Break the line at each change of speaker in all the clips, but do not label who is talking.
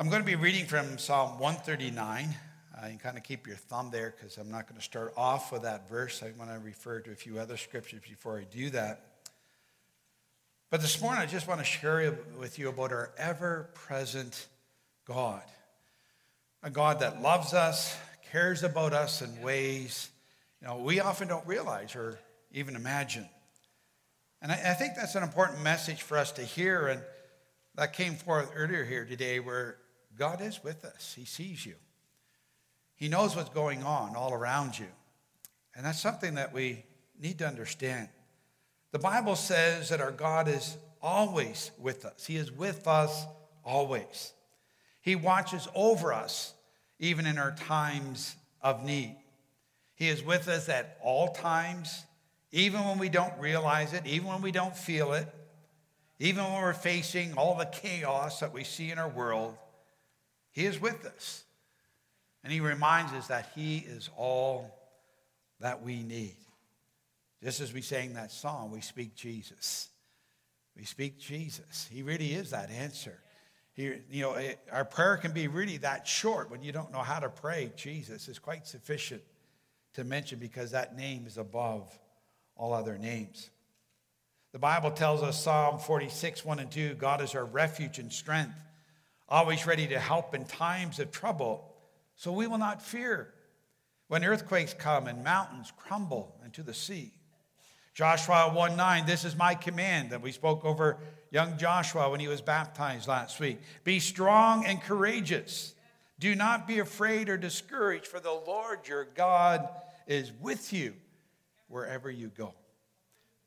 I'm going to be reading from Psalm 139. Uh, you kind of keep your thumb there because I'm not going to start off with that verse. I want to refer to a few other scriptures before I do that. But this morning, I just want to share with you about our ever present God. A God that loves us, cares about us in ways you know, we often don't realize or even imagine. And I, I think that's an important message for us to hear. And that came forth earlier here today where God is with us, He sees you. He knows what's going on all around you. And that's something that we need to understand. The Bible says that our God is always with us, He is with us always. He watches over us even in our times of need. He is with us at all times, even when we don't realize it, even when we don't feel it, even when we're facing all the chaos that we see in our world. He is with us. And He reminds us that He is all that we need. Just as we sang that song, we speak Jesus. We speak Jesus. He really is that answer. He, you know, it, our prayer can be really that short when you don't know how to pray. Jesus is quite sufficient to mention because that name is above all other names. The Bible tells us, Psalm 46, 1 and 2, God is our refuge and strength, always ready to help in times of trouble. So we will not fear when earthquakes come and mountains crumble into the sea. Joshua 1 9, this is my command that we spoke over young Joshua when he was baptized last week. Be strong and courageous. Do not be afraid or discouraged, for the Lord your God is with you wherever you go.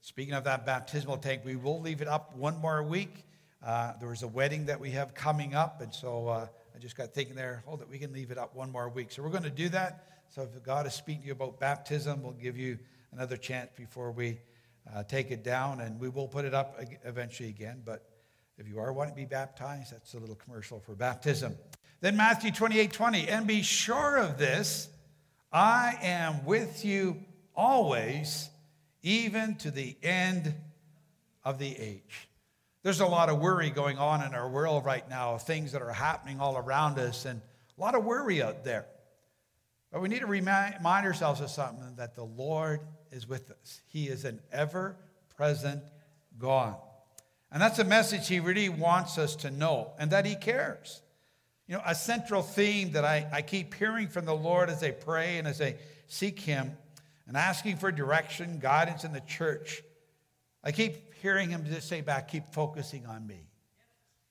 Speaking of that baptismal tank, we will leave it up one more week. Uh, there was a wedding that we have coming up, and so uh, I just got thinking there, hold it, we can leave it up one more week. So we're going to do that. So if God is speaking to you about baptism, we'll give you another chance before we uh, take it down, and we will put it up eventually again. But if you are wanting to be baptized, that's a little commercial for baptism. Then Matthew 28 20, and be sure of this, I am with you always, even to the end of the age. There's a lot of worry going on in our world right now, of things that are happening all around us, and a lot of worry out there. But we need to remind ourselves of something that the Lord is with us. He is an ever present God. And that's a message He really wants us to know, and that He cares. You know, a central theme that I, I keep hearing from the Lord as I pray and as I seek Him and asking for direction, guidance in the church, I keep hearing Him just say back, keep focusing on me.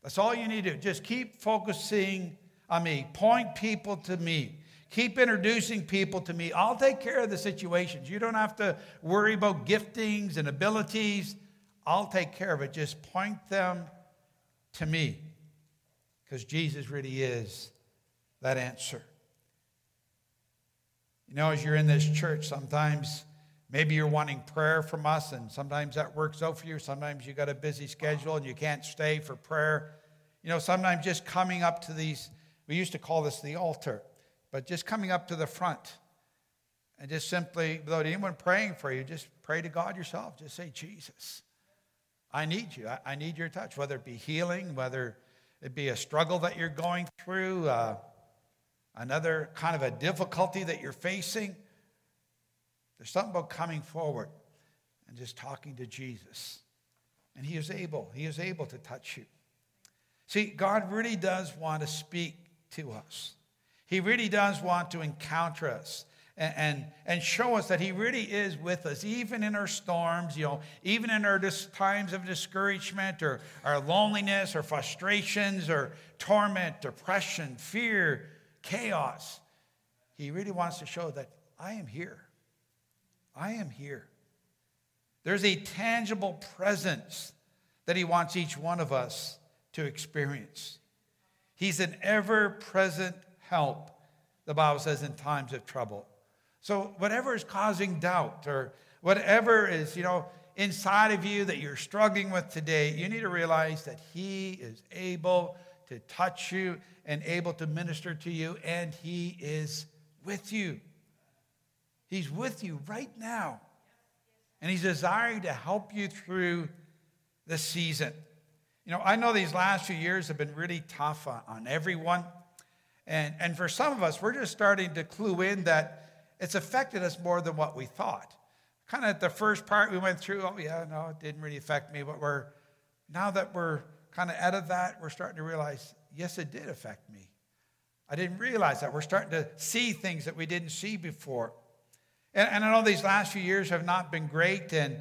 That's all you need to do. Just keep focusing on me. Point people to me. Keep introducing people to me. I'll take care of the situations. You don't have to worry about giftings and abilities. I'll take care of it. Just point them to me because Jesus really is that answer. You know, as you're in this church, sometimes maybe you're wanting prayer from us, and sometimes that works out for you. Sometimes you've got a busy schedule and you can't stay for prayer. You know, sometimes just coming up to these, we used to call this the altar, but just coming up to the front and just simply, without anyone praying for you, just pray to God yourself. Just say, Jesus, I need you. I, need your touch, whether it be healing, whether it be a struggle that you're going through, uh, another kind of a difficulty that you're facing. There's something about coming forward and just talking to Jesus. And He is able, He is able to touch you. See, God really does want to speak to us. He really does want to encounter us and, and, and, show us that He really is with us, even in our storms, you know, even in our dis- times of discouragement or our loneliness or frustrations or torment, depression, fear, chaos. He really wants to show that I am here. I am here. There's a tangible presence that He wants each one of us to experience. He's an ever present help, the Bible says, in times of trouble. So, whatever is causing doubt or whatever is, you know, inside of you that you're struggling with today, you need to realize that He is able to touch you and able to minister to you, and He is with you. He's with you right now. And He's desiring to help you through the season. You know, I know these last few years have been really tough on, on everyone. And, and for some of us, we're just starting to clue in that it's affected us more than what we thought. Kind of at the first part we went through, oh, yeah, no, it didn't really affect me. But we're, now that we're kind of out of that, we're starting to realize, yes, it did affect me. I didn't realize that. We're starting to see things that we didn't see before. And, and I know these last few years have not been great. And,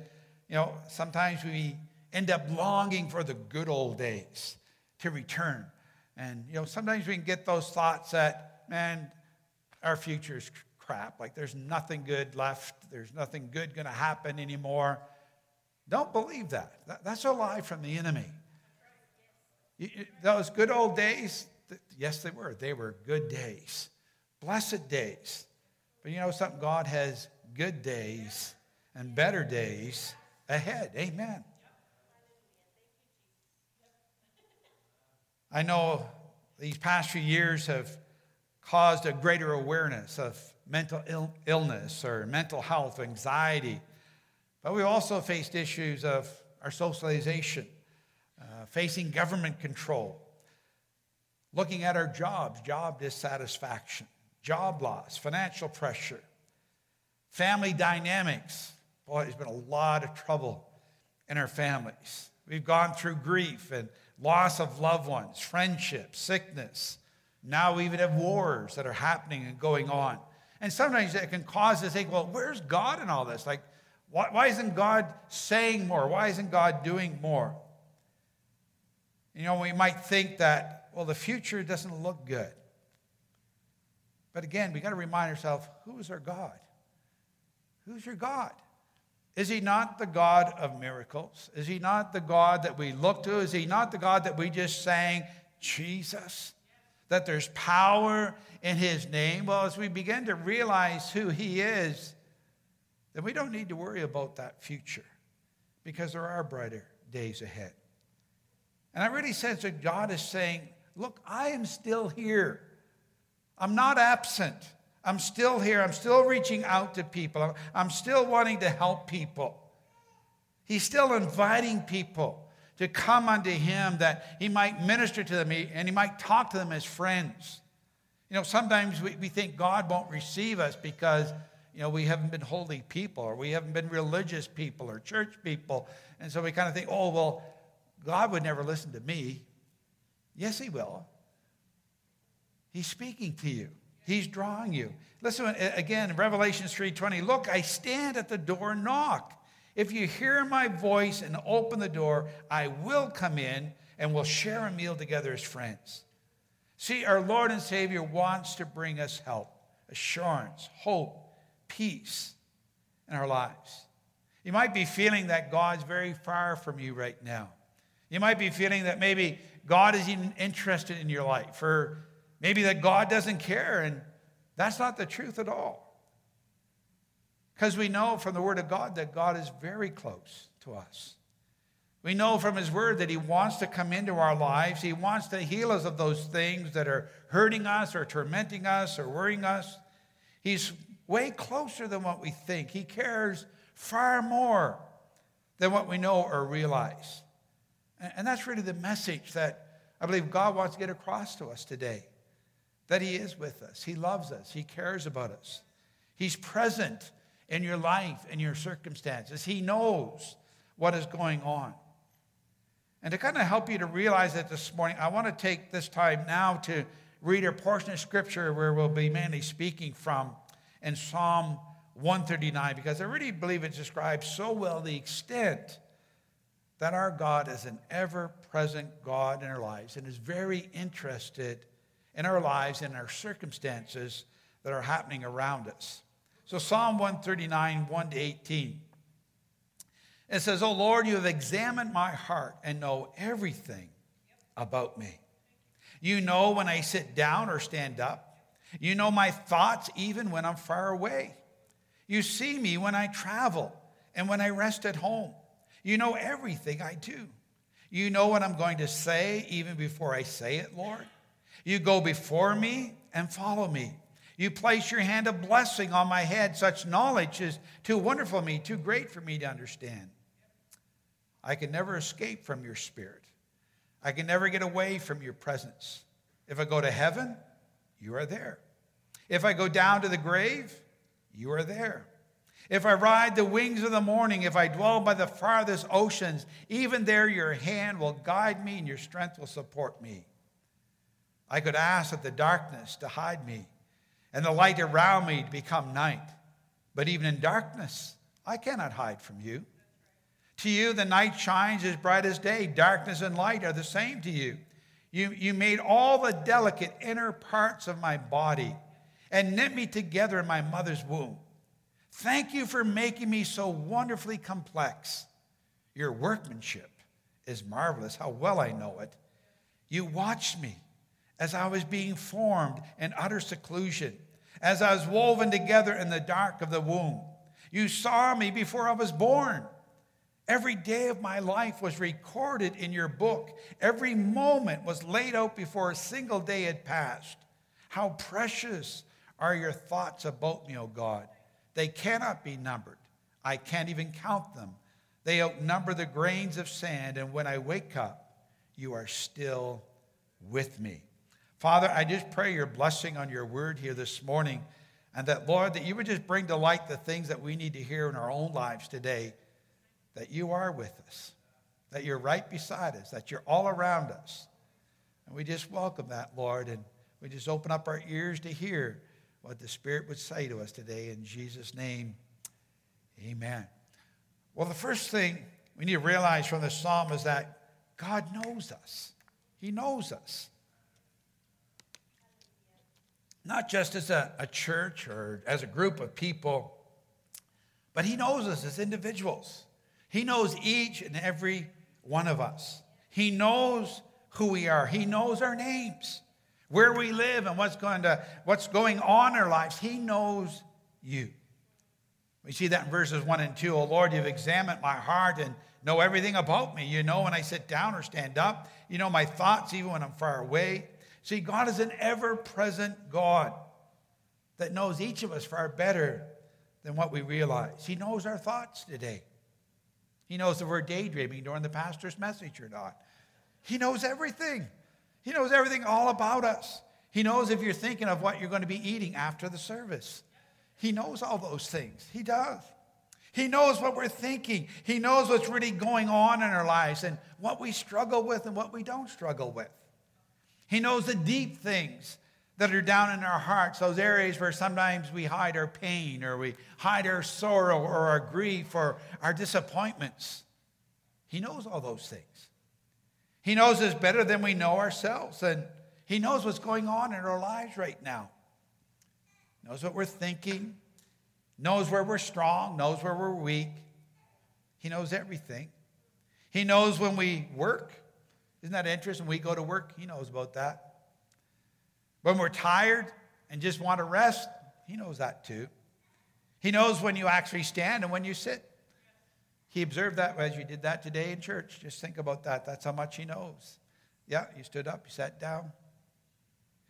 you know, sometimes we end up longing for the good old days to return. And, you know, sometimes we can get those thoughts that, man, our future is crap. Like there's nothing good left. There's nothing good going to happen anymore. Don't believe that. That's a lie from the enemy. Those good old days, yes, they were. They were good days, blessed days. But you know something? God has good days and better days ahead. Amen. I know these past few years have caused a greater awareness of mental Ill- illness or mental health, anxiety. But we also faced issues of our socialization, uh, facing government control, looking at our jobs, job dissatisfaction, job loss, financial pressure, family dynamics. Boy, there's been a lot of trouble in our families. We've gone through grief and loss of loved ones, friendship, sickness. Now we even have wars that are happening and going on. And sometimes it can cause us to think, well, where's God in all this? Like, why, why isn't God saying more? Why isn't God doing more? You know, we might think that, well, the future doesn't look good. But again, we got to remind ourselves who is our God? Who's your God? Is he not the God of miracles? Is he not the God that we look to? Is he not the God that we just sang, Jesus? That there's power in his name? Well, as we begin to realize who he is, then we don't need to worry about that future because there are brighter days ahead. And I really sense that God is saying, Look, I am still here. I'm not absent. I'm still here. I'm still reaching out to people. I'm still wanting to help people. He's still inviting people to come unto him that he might minister to them and he might talk to them as friends. You know, sometimes we, we think God won't receive us because, you know, we haven't been holy people or we haven't been religious people or church people. And so we kind of think, oh, well, God would never listen to me. Yes, he will. He's speaking to you. He's drawing you. Listen again, Revelation 3:20. Look, I stand at the door and knock. If you hear my voice and open the door, I will come in and we'll share a meal together as friends. See, our Lord and Savior wants to bring us help, assurance, hope, peace in our lives. You might be feeling that God's very far from you right now. You might be feeling that maybe God isn't interested in your life, or maybe that God doesn't care, and that's not the truth at all. Because we know from the Word of God that God is very close to us. We know from His Word that He wants to come into our lives. He wants to heal us of those things that are hurting us or tormenting us or worrying us. He's way closer than what we think. He cares far more than what we know or realize. And that's really the message that I believe God wants to get across to us today that He is with us, He loves us, He cares about us, He's present in your life and your circumstances. He knows what is going on. And to kind of help you to realize that this morning, I want to take this time now to read a portion of scripture where we'll be mainly speaking from in Psalm 139, because I really believe it describes so well the extent that our God is an ever present God in our lives and is very interested in our lives and our circumstances that are happening around us. So, Psalm 139, 1 to 18. It says, Oh Lord, you have examined my heart and know everything about me. You know when I sit down or stand up. You know my thoughts even when I'm far away. You see me when I travel and when I rest at home. You know everything I do. You know what I'm going to say even before I say it, Lord. You go before me and follow me. You place your hand of blessing on my head. Such knowledge is too wonderful for me, too great for me to understand. I can never escape from your spirit. I can never get away from your presence. If I go to heaven, you are there. If I go down to the grave, you are there. If I ride the wings of the morning, if I dwell by the farthest oceans, even there your hand will guide me and your strength will support me. I could ask of the darkness to hide me and the light around me to become night. But even in darkness, I cannot hide from you. To you, the night shines as bright as day. Darkness and light are the same to you. You, you made all the delicate inner parts of my body and knit me together in my mother's womb. Thank you for making me so wonderfully complex. Your workmanship is marvelous. How well I know it. You watched me as I was being formed in utter seclusion, as I was woven together in the dark of the womb. You saw me before I was born. Every day of my life was recorded in your book. Every moment was laid out before a single day had passed. How precious are your thoughts about me, O God. They cannot be numbered. I can't even count them. They outnumber the grains of sand, and when I wake up, you are still with me. Father, I just pray your blessing on your word here this morning, and that, Lord, that you would just bring to light the things that we need to hear in our own lives today that you are with us, that you're right beside us, that you're all around us. And we just welcome that, Lord, and we just open up our ears to hear what the Spirit would say to us today. In Jesus' name, amen. Well, the first thing we need to realize from this psalm is that God knows us. He knows us. Not just as a, a church or as a group of people, but He knows us as individuals. He knows each and every one of us. He knows who we are. He knows our names, where we live, and what's going, to, what's going on in our lives. He knows you. We see that in verses 1 and 2. Oh Lord, you've examined my heart and know everything about me. You know when I sit down or stand up. You know my thoughts even when I'm far away. See, God is an ever present God that knows each of us far better than what we realize. He knows our thoughts today. He knows if we're daydreaming during the pastor's message or not. He knows everything. He knows everything all about us. He knows if you're thinking of what you're going to be eating after the service. He knows all those things. He does. He knows what we're thinking. He knows what's really going on in our lives and what we struggle with and what we don't struggle with. He knows the deep things that are down in our hearts, those areas where sometimes we hide our pain or we hide our sorrow or our grief or our disappointments. He knows all those things. He knows us better than we know ourselves, and He knows what's going on in our lives right now. Knows what we're thinking, knows where we're strong, knows where we're weak. He knows everything. He knows when we work. Isn't that interesting? We go to work, He knows about that. When we're tired and just want to rest, He knows that too. He knows when you actually stand and when you sit. He observed that as you did that today in church. Just think about that. That's how much He knows. Yeah, you stood up, you sat down.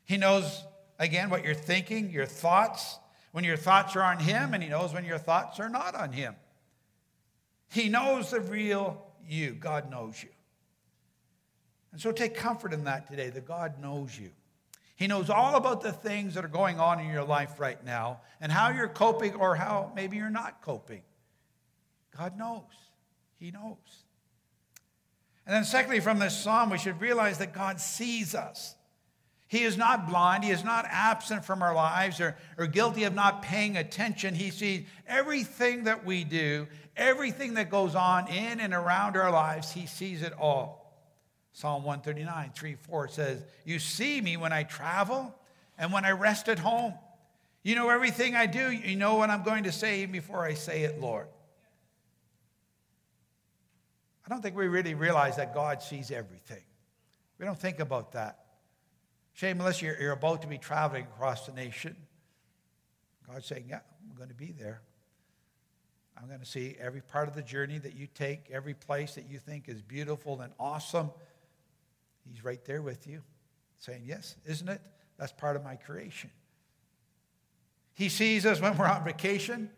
He knows, again, what you're thinking, your thoughts, when your thoughts are on Him, and He knows when your thoughts are not on Him. He knows the real you. God knows you. And so take comfort in that today, that God knows you. He knows all about the things that are going on in your life right now and how you're coping or how maybe you're not coping. God knows. He knows. And then, secondly, from this psalm, we should realize that God sees us. He is not blind. He is not absent from our lives or, or guilty of not paying attention. He sees everything that we do, everything that goes on in and around our lives. He sees it all. Psalm 139, 3, 4 says, You see me when I travel and when I rest at home. You know everything I do. You know what I'm going to say before I say it, Lord. I don't think we really realize that God sees everything. We don't think about that. Shame unless you're, you're about to be traveling across the nation. God's saying, Yeah, I'm going to be there. I'm going to see every part of the journey that you take, every place that you think is beautiful and awesome. He's right there with you, saying, Yes, isn't it? That's part of my creation. He sees us when we're on vacation.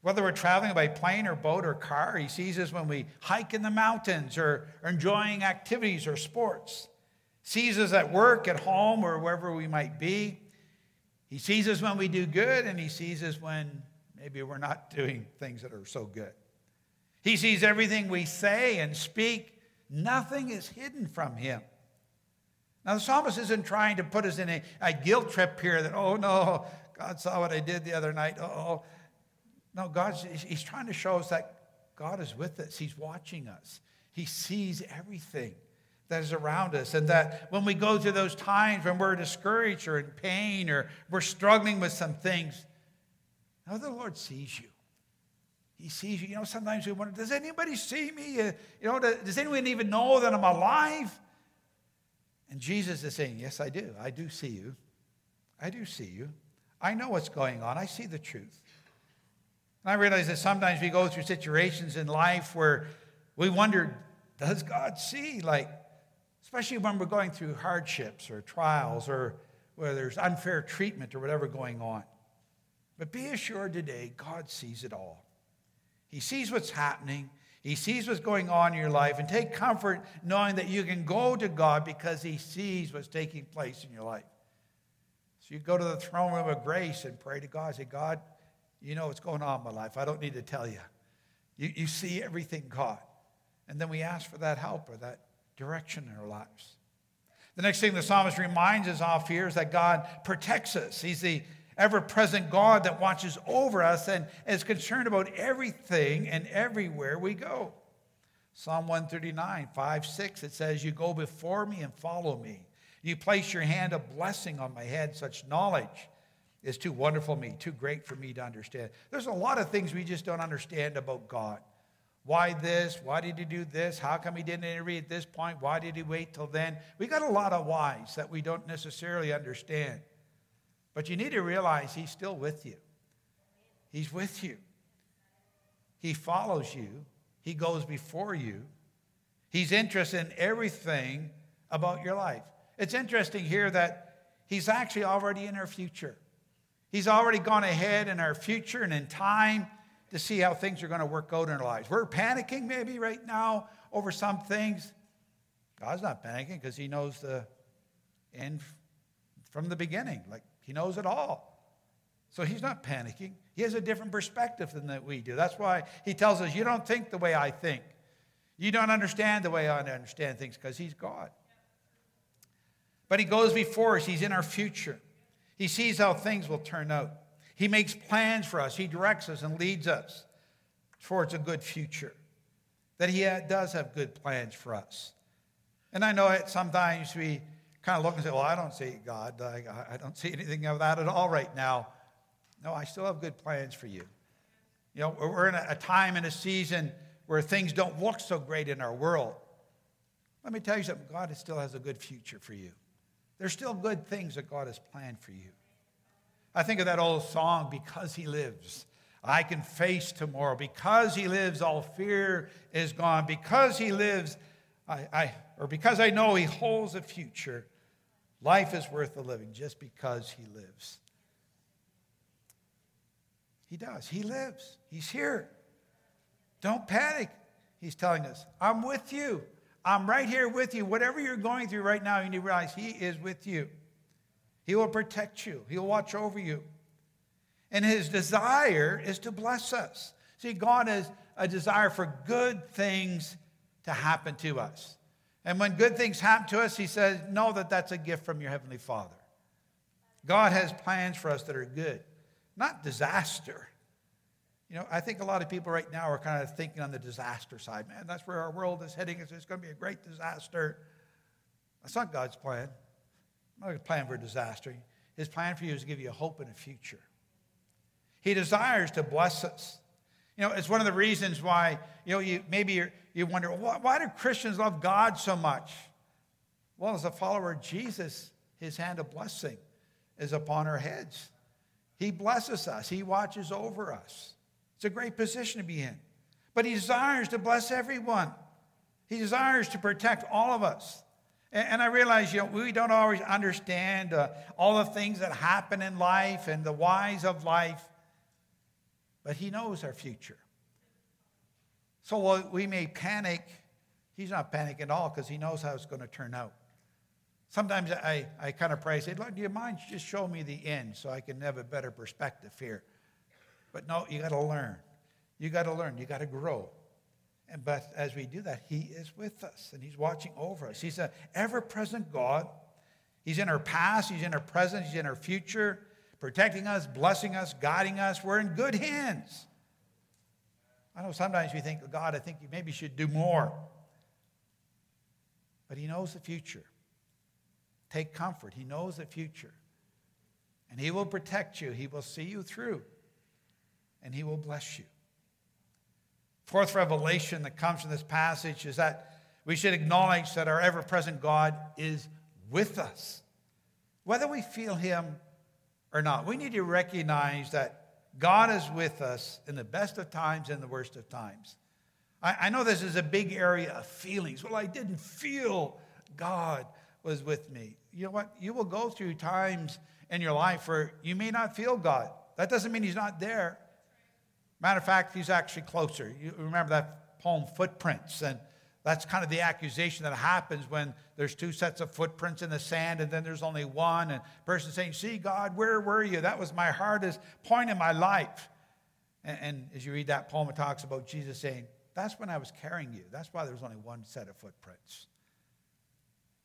Whether we're traveling by plane or boat or car, He sees us when we hike in the mountains or, enjoying activities or sports. Sees us at work, at home, or wherever we might be. He sees us when we do good, and He sees us when maybe we're not doing things that are so good. He sees everything we say and speak. Nothing is hidden from Him. Now, the psalmist isn't trying to put us in a, a guilt trip here that, oh no, God saw what I did the other night. Oh, no, God's, he's trying to show us that God is with us. He's watching us. He sees everything that is around us. And that when we go through those times when we're discouraged or in pain or we're struggling with some things, know the Lord sees you. He sees you. You know, sometimes we wonder, does anybody see me? Uh, you know, does anyone even know that I'm alive? And Jesus is saying, Yes, I do. I do see you. I do see you. I know what's going on. I see the truth. And I realize that sometimes we go through situations in life where we wonder, does God see? Like, especially when we're going through hardships or trials or where there's unfair treatment or whatever going on. But be assured today, God sees it all. He sees what's happening. He sees what's going on in your life. And take comfort knowing that you can go to God because He sees what's taking place in your life. So you go to the throne room of grace and pray to God. Say, God, you know what's going on in my life. I don't need to tell you. You, you see everything, God. And then we ask for that help or that direction in our lives. The next thing the psalmist reminds us of here is that God protects us. He's the ever present God that watches over us and is concerned about everything and everywhere we go. Psalm 139, 5, 6, it says, You go before me and follow me. You place your hand of blessing on my head. Such knowledge is too wonderful for me, too great for me to understand. There's a lot of things we just don't understand about God. Why this? Why did he do this? How come he didn't intervene at this point? Why did he wait till then? We got a lot of whys that we don't necessarily understand. But you need to realize He's still with you. He's with you. He follows you, He goes before you. He's interested in everything about your life. It's interesting here that He's actually already in our future. He's already gone ahead in our future and in time to see how things are going to work out in our lives. We're panicking maybe right now over some things. God's not panicking because He knows the end from the beginning. Like he knows it all. So he's not panicking. He has a different perspective than that we do. That's why he tells us, You don't think the way I think. You don't understand the way I understand things because he's God. But he goes before us, he's in our future. He sees how things will turn out. He makes plans for us, he directs us and leads us towards a good future. That he does have good plans for us. And I know it sometimes we kind of look and say, Well, I don't see God. I, I don't see anything of that at all right now. No, I still have good plans for you. You know, we're in a time and a season where things don't look so great in our world. Let me tell you something God still has a good future for you. There's still good things that God has planned for you. I think of that old song, Because He Lives. I can face tomorrow. Because He lives, all fear is gone. Because He lives, I, I or because I know He holds a future, Life is worth the living just because he lives. He does. He lives. He's here. Don't panic. He's telling us, I'm with you. I'm right here with you. Whatever you're going through right now, you need to realize He is with you. He will protect you, He'll watch over you. And His desire is to bless us. See, God has a desire for good things to happen to us. And when good things happen to us, he says, Know that that's a gift from your Heavenly Father. God has plans for us that are good, not disaster. You know, I think a lot of people right now are kind of thinking on the disaster side. Man, that's where our world is heading. It's going to be a great disaster. That's not God's plan. Not a plan for a disaster. His plan for you is to give you a hope and a future. He desires to bless us. You know, it's one of the reasons why, you know, you, maybe you wonder, why, why do Christians love God so much? Well, as a follower of Jesus, his hand of blessing is upon our heads. He blesses us, he watches over us. It's a great position to be in. But he desires to bless everyone, he desires to protect all of us. And, I realize, you know, we don't always understand uh, all the things that happen in life and the whys of life. But He knows our future. So while we may panic, He's not panicking at all because He knows how it's going to turn out. Sometimes I, I kind of pray, say, Lord, do you mind just show me the end so I can have a better perspective here? But no, you got to learn. You got to learn. You got to grow. And, but as we do that, He is with us and He's watching over us. He's an ever present God. He's in our past, He's in our present, He's in our future, protecting us, blessing us, guiding us. We're in good hands. I know sometimes we think, God, I think you maybe should do more. But He knows the future. Take comfort. He knows the future. And He will protect you, He will see you through, and He will bless you. Fourth revelation that comes from this passage is that we should acknowledge that our ever present God is with us. Whether we feel Him or not, we need to recognize that God is with us in the best of times and the worst of times. I, I know this is a big area of feelings. Well, I didn't feel God was with me. You know what? You will go through times in your life where you may not feel God. That doesn't mean He's not there. Matter of fact, he's actually closer. You remember that poem, Footprints, and that's kind of the accusation that happens when there's two sets of footprints in the sand and then there's only one, and person saying, See, God, where were you? That was my hardest point in my life. And, and as you read that poem, it talks about Jesus saying, That's when I was carrying you. That's why there's only one set of footprints.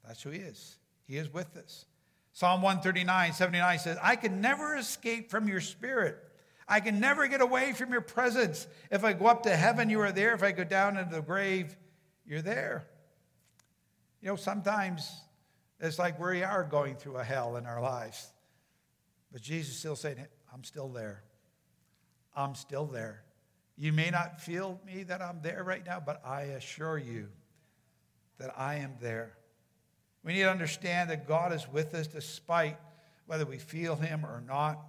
That's who he is. He is with us. Psalm 139, 79 says, I can never escape from your spirit. I can never get away from your presence. If I go up to heaven, you are there. If I go down into the grave, you're there. You know, sometimes it's like we are going through a hell in our lives. But Jesus still saying, I'm still there. I'm still there. You may not feel me that I'm there right now, but I assure you that I am there. We need to understand that God is with us despite whether we feel Him or not.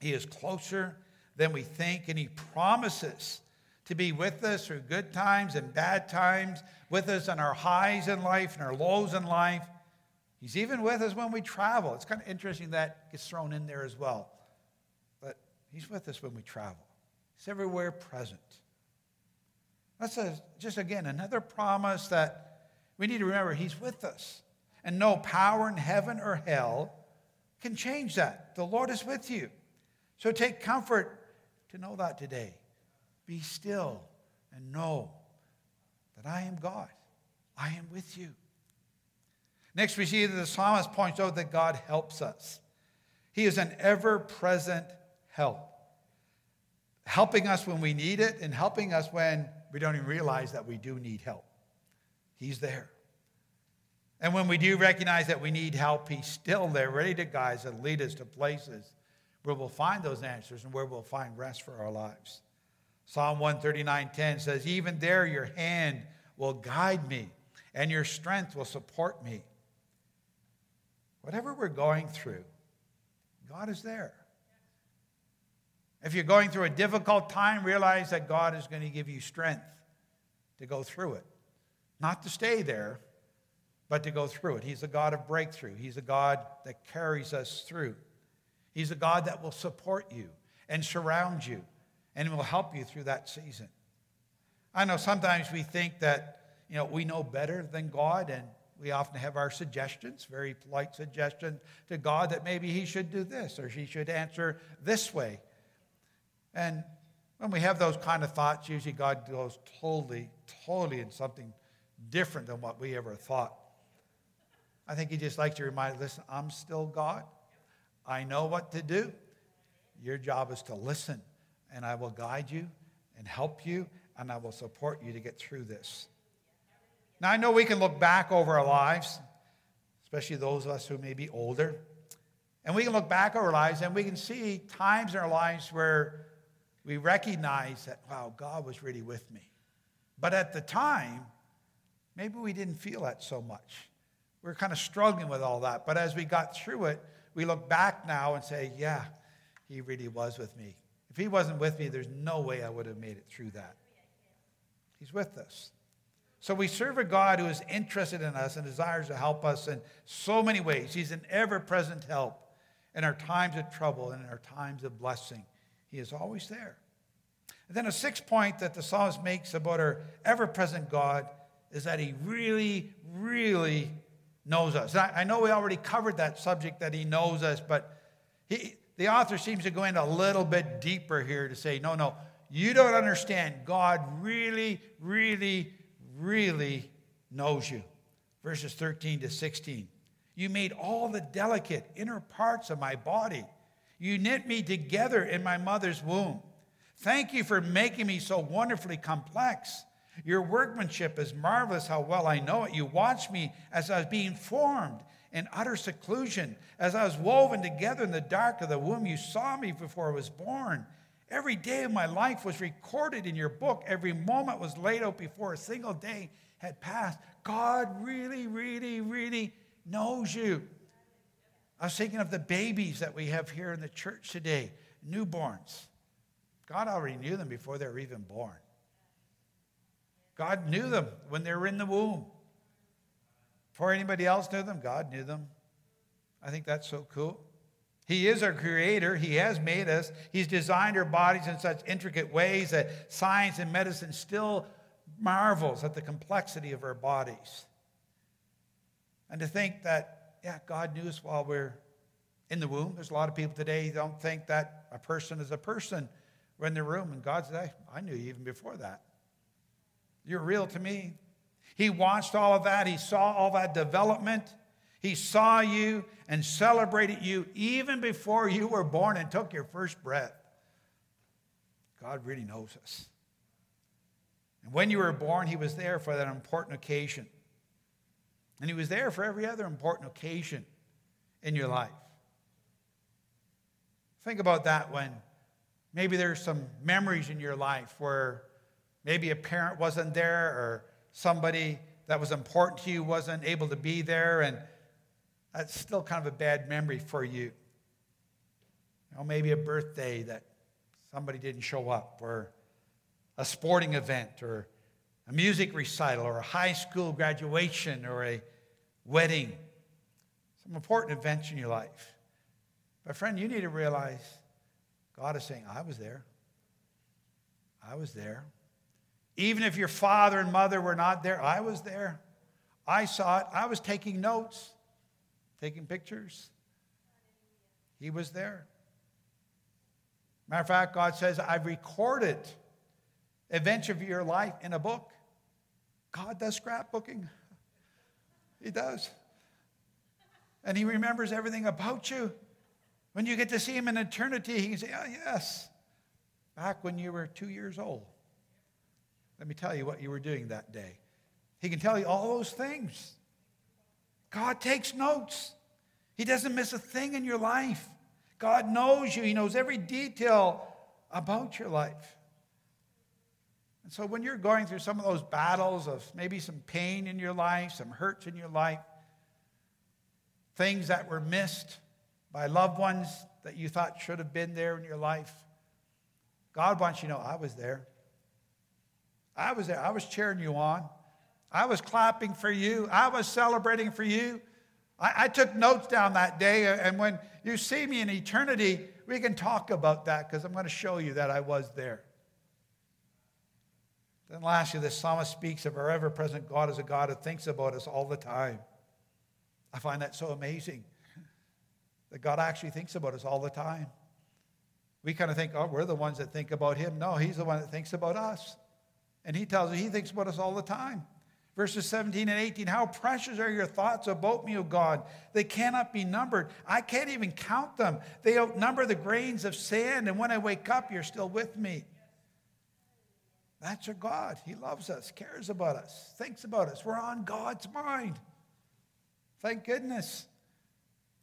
He is closer than we think, and He promises to be with us through good times and bad times, with us on our highs in life and our lows in life. He's even with us when we travel. It's kind of interesting that gets thrown in there as well. But He's with us when we travel, He's everywhere present. That's a, just, again, another promise that we need to remember He's with us. And no power in heaven or hell can change that. The Lord is with you. So take comfort to know that today. Be still and know that I am God. I am with you. Next, we see that the psalmist points out that God helps us. He is an ever present help, helping us when we need it and helping us when we don't even realize that we do need help. He's there. And when we do recognize that we need help, He's still there, ready to guide us and lead us to places where we'll find those answers and where we'll find rest for our lives. Psalm 139:10 says, "Even there your hand will guide me, and your strength will support me." Whatever we're going through, God is there. If you're going through a difficult time, realize that God is going to give you strength to go through it. Not to stay there, but to go through it. He's a God of breakthrough. He's a God that carries us through. He's a God that will support you and surround you and it will help you through that season. I know sometimes we think that, you know, we know better than God and we often have our suggestions, very polite suggestions to God that maybe he should do this or he should answer this way. And when we have those kind of thoughts, usually God goes totally, totally in something different than what we ever thought. I think he just likes to remind us listen, I'm still God. I know what to do. Your job is to listen, and I will guide you and help you, and I will support you to get through this. Now, I know we can look back over our lives, especially those of us who may be older, and we can look back over our lives and we can see times in our lives where we recognize that, wow, God was really with me. But at the time, maybe we didn't feel that so much. We are kind of struggling with all that. But as we got through it, we look back now and say, yeah, he really was with me. If he wasn't with me, there's no way I would have made it through that. He's with us. So we serve a God who is interested in us and desires to help us in so many ways. He's an ever present help in our times of trouble and in our times of blessing. He is always there. And then a sixth point that the psalmist makes about our ever present God is that he really, really knows us. I, I know we already covered that subject that he knows us, but he, the author seems to go into a little bit deeper here to say, no, no, you don't understand. God really, really, really knows you. Verses 13 to 16. You made all the delicate inner parts of my body. You knit me together in my mother's womb. Thank you for making me so wonderfully complex. Your workmanship is marvelous, how well I know it. You watched me as I was being formed in utter seclusion. As I was woven together in the dark of the womb, you saw me before I was born. Every day of my life was recorded in your book. Every moment was laid out before a single day had passed. God really, really, really knows you. I was thinking of the babies that we have here in the church today, newborns. God already knew them before they were even born. God knew them when they were in the womb. Before anybody else knew them, God knew them. I think that's so cool. He is our creator. He has made us. He's designed our bodies in such intricate ways that science and medicine still marvels at the complexity of our bodies. And to think that, yeah, God knew us while we're in the womb. There's a lot of people today who don't think that a person is a person when they're in the room. And God said, I knew you even before that. You're real to me. He watched all of that. He saw all that development. He saw you and celebrated you even before you were born and took your first breath. God really knows us. And when you were born, He was there for that important occasion. And He was there for every other important occasion in your life. Think about that when maybe there's some memories in your life where maybe a parent wasn't there or somebody that was important to you wasn't able to be there, and that's still kind of a bad memory for you. You know, maybe a birthday that somebody didn't show up, or a sporting event, or a music recital, or a high school graduation, or a wedding. Some important events in your life. But, friend, you need to realize God is saying, I was there. I was there. Even if your father and mother were not there, I was there. I saw it. I was taking notes, taking pictures. He was there. Matter of fact, God says, I've recorded events of your life in a book. God does scrapbooking. He does. And He remembers everything about you. When you get to see Him in eternity, He can say, Oh, yes, back when you were two years old. Let me tell you what you were doing that day. He can tell you all those things. God takes notes. He doesn't miss a thing in your life. God knows you. He knows every detail about your life. And so when you're going through some of those battles of maybe some pain in your life, some hurts in your life, things that were missed by loved ones that you thought should have been there in your life, God wants you to know I was there. I was there. I was cheering you on. I was clapping for you. I was celebrating for you. I, I, took notes down that day, uh, and when you see me in eternity, we can talk about that because I'm going to show you that I was there. Then, lastly, the psalmist speaks of our ever present God as a God who thinks about us all the time. I find that so amazing that God actually thinks about us all the time. We kind of think, oh, we're the ones that think about Him. No, He's the one that thinks about us. And he tells us he thinks about us all the time. Verses 17 and 18 How precious are your thoughts about me, O God? They cannot be numbered. I can't even count them. They outnumber the grains of sand, and when I wake up, you're still with me. That's our God. He loves us, cares about us, thinks about us. We're on God's mind. Thank goodness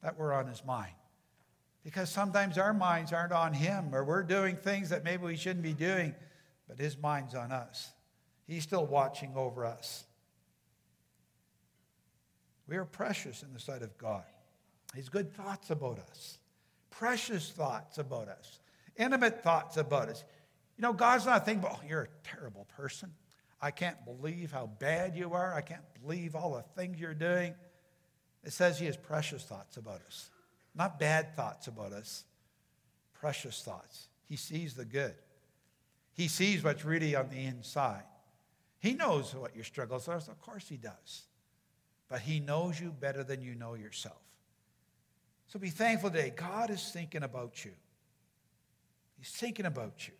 that we're on his mind. Because sometimes our minds aren't on him, or we're doing things that maybe we shouldn't be doing but his mind's on us. He's still watching over us. We are precious in the sight of God. He's good thoughts about us, precious thoughts about us, intimate thoughts about us. You know, God's not thinking, oh, you're a terrible person. I can't believe how bad you are. I can't believe all the things you're doing. It says He has precious thoughts about us, not bad thoughts about us, precious thoughts. He sees the good. He sees what's really on the inside. He knows what your struggles are. Of course, He does. But He knows you better than you know yourself. So be thankful today. God is thinking about you. He's thinking about you.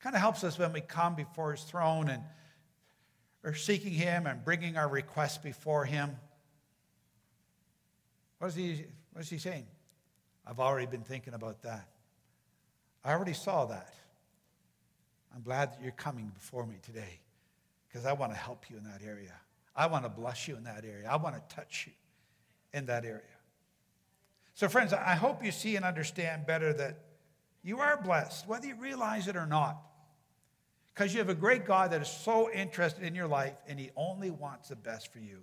Kind of helps us when we come before His throne and are seeking Him and bringing our requests before Him. What is He, what is he saying? I've already been thinking about that. I already saw that. I'm glad that you're coming before me today because I want to help you in that area. I want to bless you in that area. I want to touch you in that area. So, friends, I hope you see and understand better that you are blessed, whether you realize it or not. Because you have a great God that is so interested in your life and He only wants the best for you.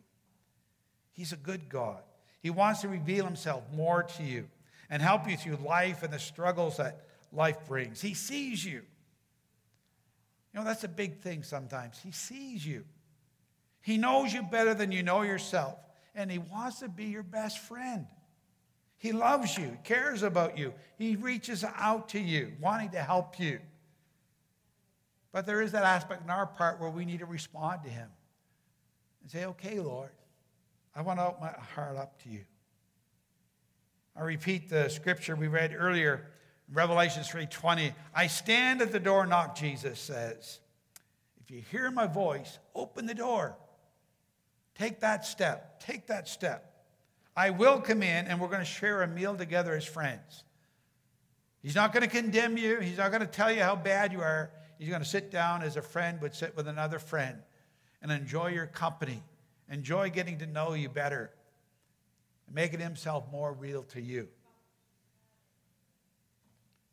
He's a good God. He wants to reveal Himself more to you and help you through life and the struggles that life brings. He sees you. You know, that's a big thing sometimes. He sees you. He knows you better than you know yourself, and He wants to be your best friend. He loves you, cares about you. He reaches out to you, wanting to help you. But there is that aspect in our part where we need to respond to Him and say, Okay, Lord, I want to open my heart up to you. I repeat the scripture we read earlier, Revelation 3:20. I stand at the door and knock, Jesus says. If you hear my voice, open the door. Take that step. Take that step. I will come in and we're going to share a meal together as friends. He's not going to condemn you. He's not going to tell you how bad you are. He's going to sit down as a friend would sit with another friend and enjoy your company, enjoy getting to know you better, and making himself more real to you.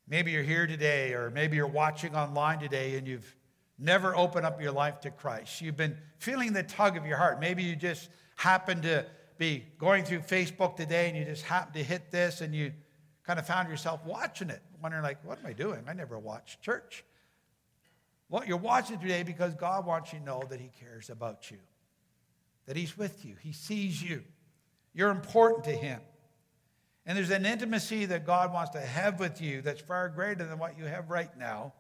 Maybe you're here today, or maybe you're watching online today and you've never opened up your life to Christ. You've been feeling the tug of your heart. Maybe you just happened to be going through Facebook today and you just happened to hit this and you kind of found yourself watching it, wondering, like, what am I doing? I never watched church. Well, you're watching today because God wants you to know that He cares about you, that He's with you, He sees you. You're important to Him. And there's an intimacy that God wants to have with you that's far greater than what you have right now.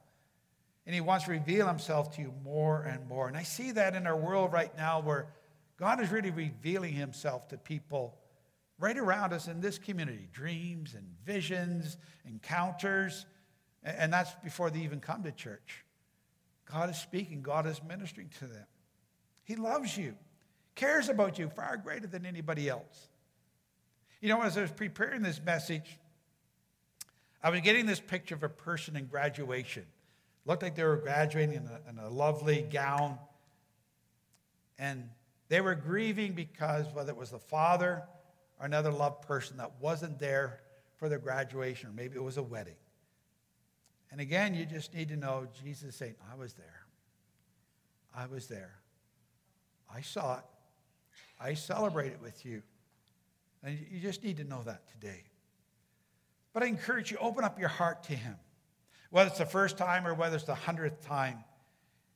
And He wants to reveal Himself to you more and more. And I see that in our world right now where God is really revealing Himself to people right around us in this community dreams and visions, encounters. And that's before they even come to church. God is speaking, God is ministering to them. He loves you, cares about you far greater than anybody else. You know, as I was preparing this message, I was getting this picture of a person in graduation. Looked like they were graduating in a, in a lovely gown. And they were grieving because whether it was the father or another loved person that wasn't there for their graduation, or maybe it was a wedding. And again, you just need to know Jesus saying, I was there. I was there. I saw it. I celebrated with you. And you just need to know that today. But I encourage you, open up your heart to Him, whether it's the first time or whether it's the hundredth time,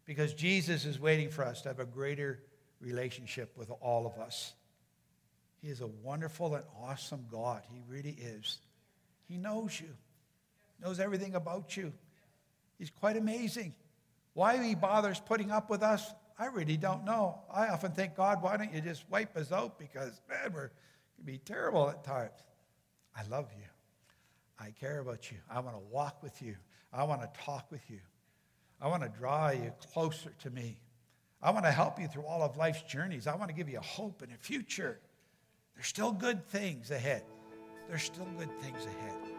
because Jesus is waiting for us to have a greater relationship with all of us. He is a wonderful and awesome God. He really is. He knows you knows everything about you. He's quite amazing. Why he bothers putting up with us, I really don't know. I often think, God, why don't you just wipe us out? Because, man, we're can be terrible at times. I love you. I care about you. I want to walk with you. I want to talk with you. I want to draw you closer to me. I want to help you through all of life's journeys. I want to give you a hope and a future. There's still good things ahead. There's still good things ahead.